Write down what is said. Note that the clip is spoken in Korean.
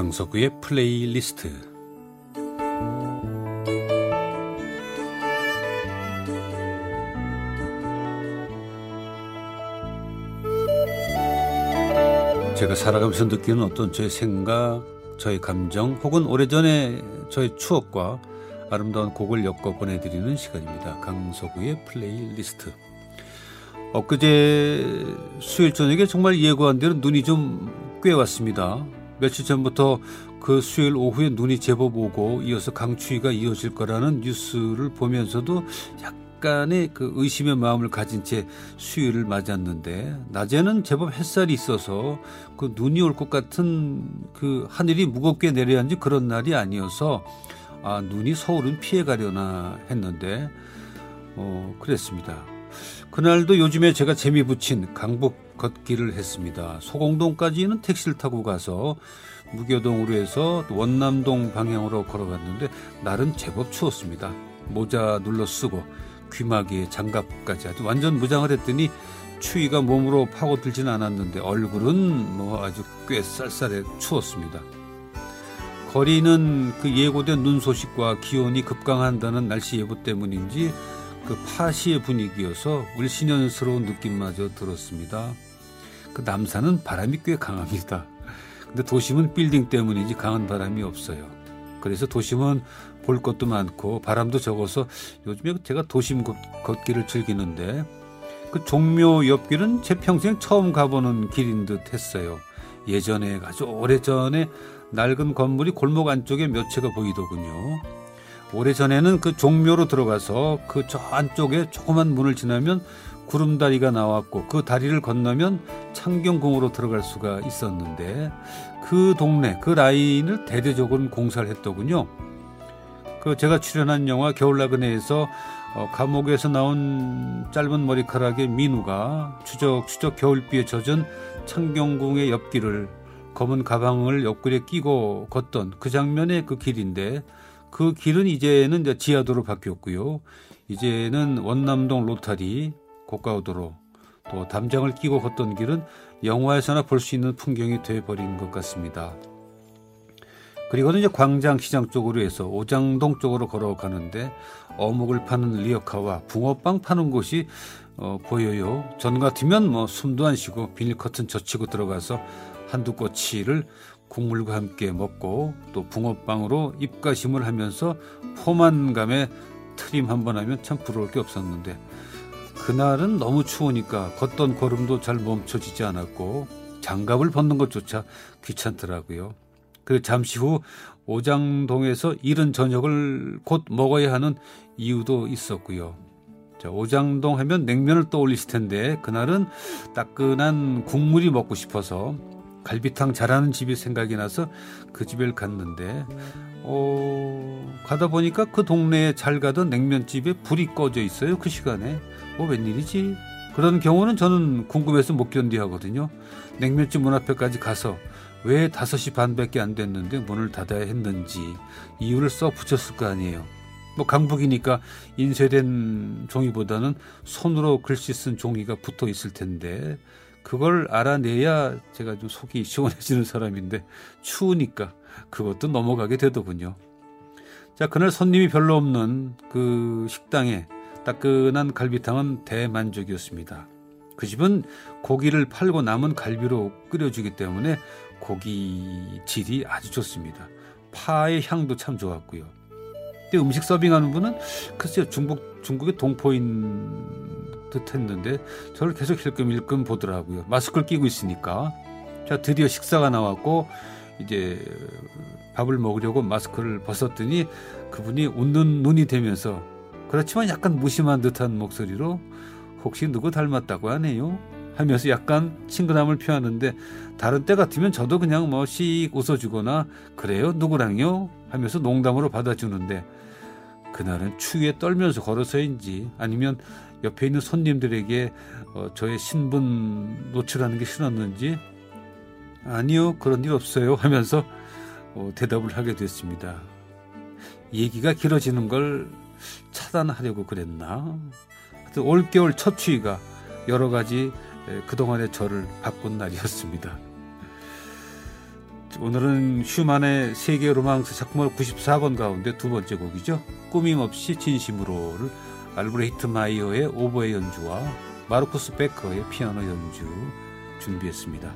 강석우의 플레이리스트 제가 살아가면서 느끼는 어떤 저의 생각, 저의 감정 혹은 오래전에 저의 추억과 아름다운 곡을 엮어 보내드리는 시간입니다. 강석우의 플레이리스트 엊그제 수요일 저녁에 정말 예고한 대로 눈이 좀 꽤 왔습니다. 며칠 전부터 그 수요일 오후에 눈이 제법 오고 이어서 강추위가 이어질 거라는 뉴스를 보면서도 약간의 그 의심의 마음을 가진 채 수요일을 맞았는데 낮에는 제법 햇살이 있어서 그 눈이 올 것 같은 그 하늘이 무겁게 하는지 그런 날이 아니어서 아 눈이 서울은 피해 가려나 했는데 어 그랬습니다. 그날도 요즘에 제가 재미 붙인 강북 걷기를 했습니다. 소공동까지는 택시를 타고 가서 무교동으로 해서 원남동 방향으로 걸어갔는데 날은 제법 추웠습니다. 모자 눌러 쓰고 귀마개에 장갑까지 아주 완전 무장을 했더니 추위가 몸으로 파고들지는 않았는데 얼굴은 뭐 아주 꽤 쌀쌀해 추웠습니다. 거리는 그 예고된 눈 소식과 기온이 급강한다는 날씨 예보 때문인지 그 파시의 분위기여서 울신연스러운 느낌마저 들었습니다. 그 남산은 바람이 꽤 강합니다. 근데 도심은 빌딩 때문인지 강한 바람이 없어요. 그래서 도심은 볼 것도 많고 바람도 적어서 요즘에 제가 도심 걷기를 즐기는데 그 종묘 옆길은 제 평생 처음 가보는 길인 듯 했어요. 예전에 아주 오래전에 낡은 건물이 골목 안쪽에 몇 채가 보이더군요. 오래전에는 그 종묘로 들어가서 그 저 안쪽에 조그만 문을 지나면 구름다리가 나왔고 그 다리를 건너면 창경궁으로 들어갈 수가 있었는데 그 동네 그 라인을 대대적으로 공사를 했더군요. 그 제가 출연한 영화 겨울나그네에서 어, 감옥에서 나온 짧은 머리카락의 민우가 추적추적 겨울비에 젖은 창경궁의 옆길을 검은 가방을 옆구리에 끼고 걷던 그 장면의 그 길인데 그 길은 이제는 이제 지하도로 바뀌었고요. 이제는 원남동 로타리, 고가우도로, 또 담장을 끼고 걷던 길은 영화에서나 볼 수 있는 풍경이 돼버린 것 같습니다. 그리고는 이제 광장시장 쪽으로 해서 오장동 쪽으로 걸어가는데 어묵을 파는 리어카와 붕어빵 파는 곳이 어, 보여요. 전 같으면 뭐 숨도 안 쉬고 비닐 커튼 젖히고 들어가서 한두 꼬치를 국물과 함께 먹고 또 붕어빵으로 입가심을 하면서 포만감에 트림 한번 하면 참 부러울 게 없었는데 그날은 너무 추우니까 걷던 걸음도 잘 멈춰지지 않았고 장갑을 벗는 것조차 귀찮더라고요. 그 잠시 후 오장동에서 이른 저녁을 곧 먹어야 하는 이유도 있었고요. 자, 오장동 하면 냉면을 떠올리실 텐데 그날은 따끈한 국물이 먹고 싶어서 갈비탕 잘하는 집이 생각이 나서 그 집을 갔는데 어, 가다 보니까 그 동네에 잘 가던 냉면집에 불이 꺼져 있어요. 그 시간에. 뭐 웬일이지? 그런 경우는 저는 궁금해서 못 견디 하거든요. 냉면집 문 앞에까지 가서 왜 5시 반밖에 안 됐는데 문을 닫아야 했는지 이유를 써 붙였을 거 아니에요. 뭐 강북이니까 인쇄된 종이보다는 손으로 글씨 쓴 종이가 붙어 있을 텐데 그걸 알아내야 제가 좀 속이 시원해지는 사람인데 추우니까 그것도 넘어가게 되더군요. 자, 그날 손님이 별로 없는 그 식당에 따끈한 갈비탕은 대만족이었습니다. 그 집은 고기를 팔고 남은 갈비로 끓여주기 때문에 고기 질이 아주 좋습니다. 파의 향도 참 좋았고요. 근데 음식 서빙하는 분은 글쎄요 중국 중국의 동포인 듯 했는데 저를 계속 힐끔 힐끔 보더라고요. 마스크를 끼고 있으니까. 자, 드디어 식사가 나왔고 이제 밥을 먹으려고 마스크를 벗었더니 그분이 웃는 눈이 되면서 그렇지만 약간 무심한 듯한 목소리로 혹시 누구 닮았다고 하네요? 하면서 약간 친근함을 표하는데 다른 때 같으면 저도 그냥 뭐 씩 웃어주거나 그래요 누구랑요 하면서 농담으로 받아주는데 그날은 추위에 떨면서 걸어서인지 아니면 옆에 있는 손님들에게 어, 저의 신분 노출하는 게 싫었는지 아니요 그런 일 없어요 하면서 어, 대답을 하게 됐습니다. 얘기가 길어지는 걸 차단하려고 그랬나? 하여튼 올겨울 첫 추위가 여러 가지 그동안의 저를 바꾼 날이었습니다. 오늘은 슈만의 세계 로망스 작품을 94번 가운데 두 번째 곡이죠. 꾸밈없이 진심으로를 알브레히트 마이어의 오보의 연주와 마르쿠스 베커의 피아노 연주 준비했습니다.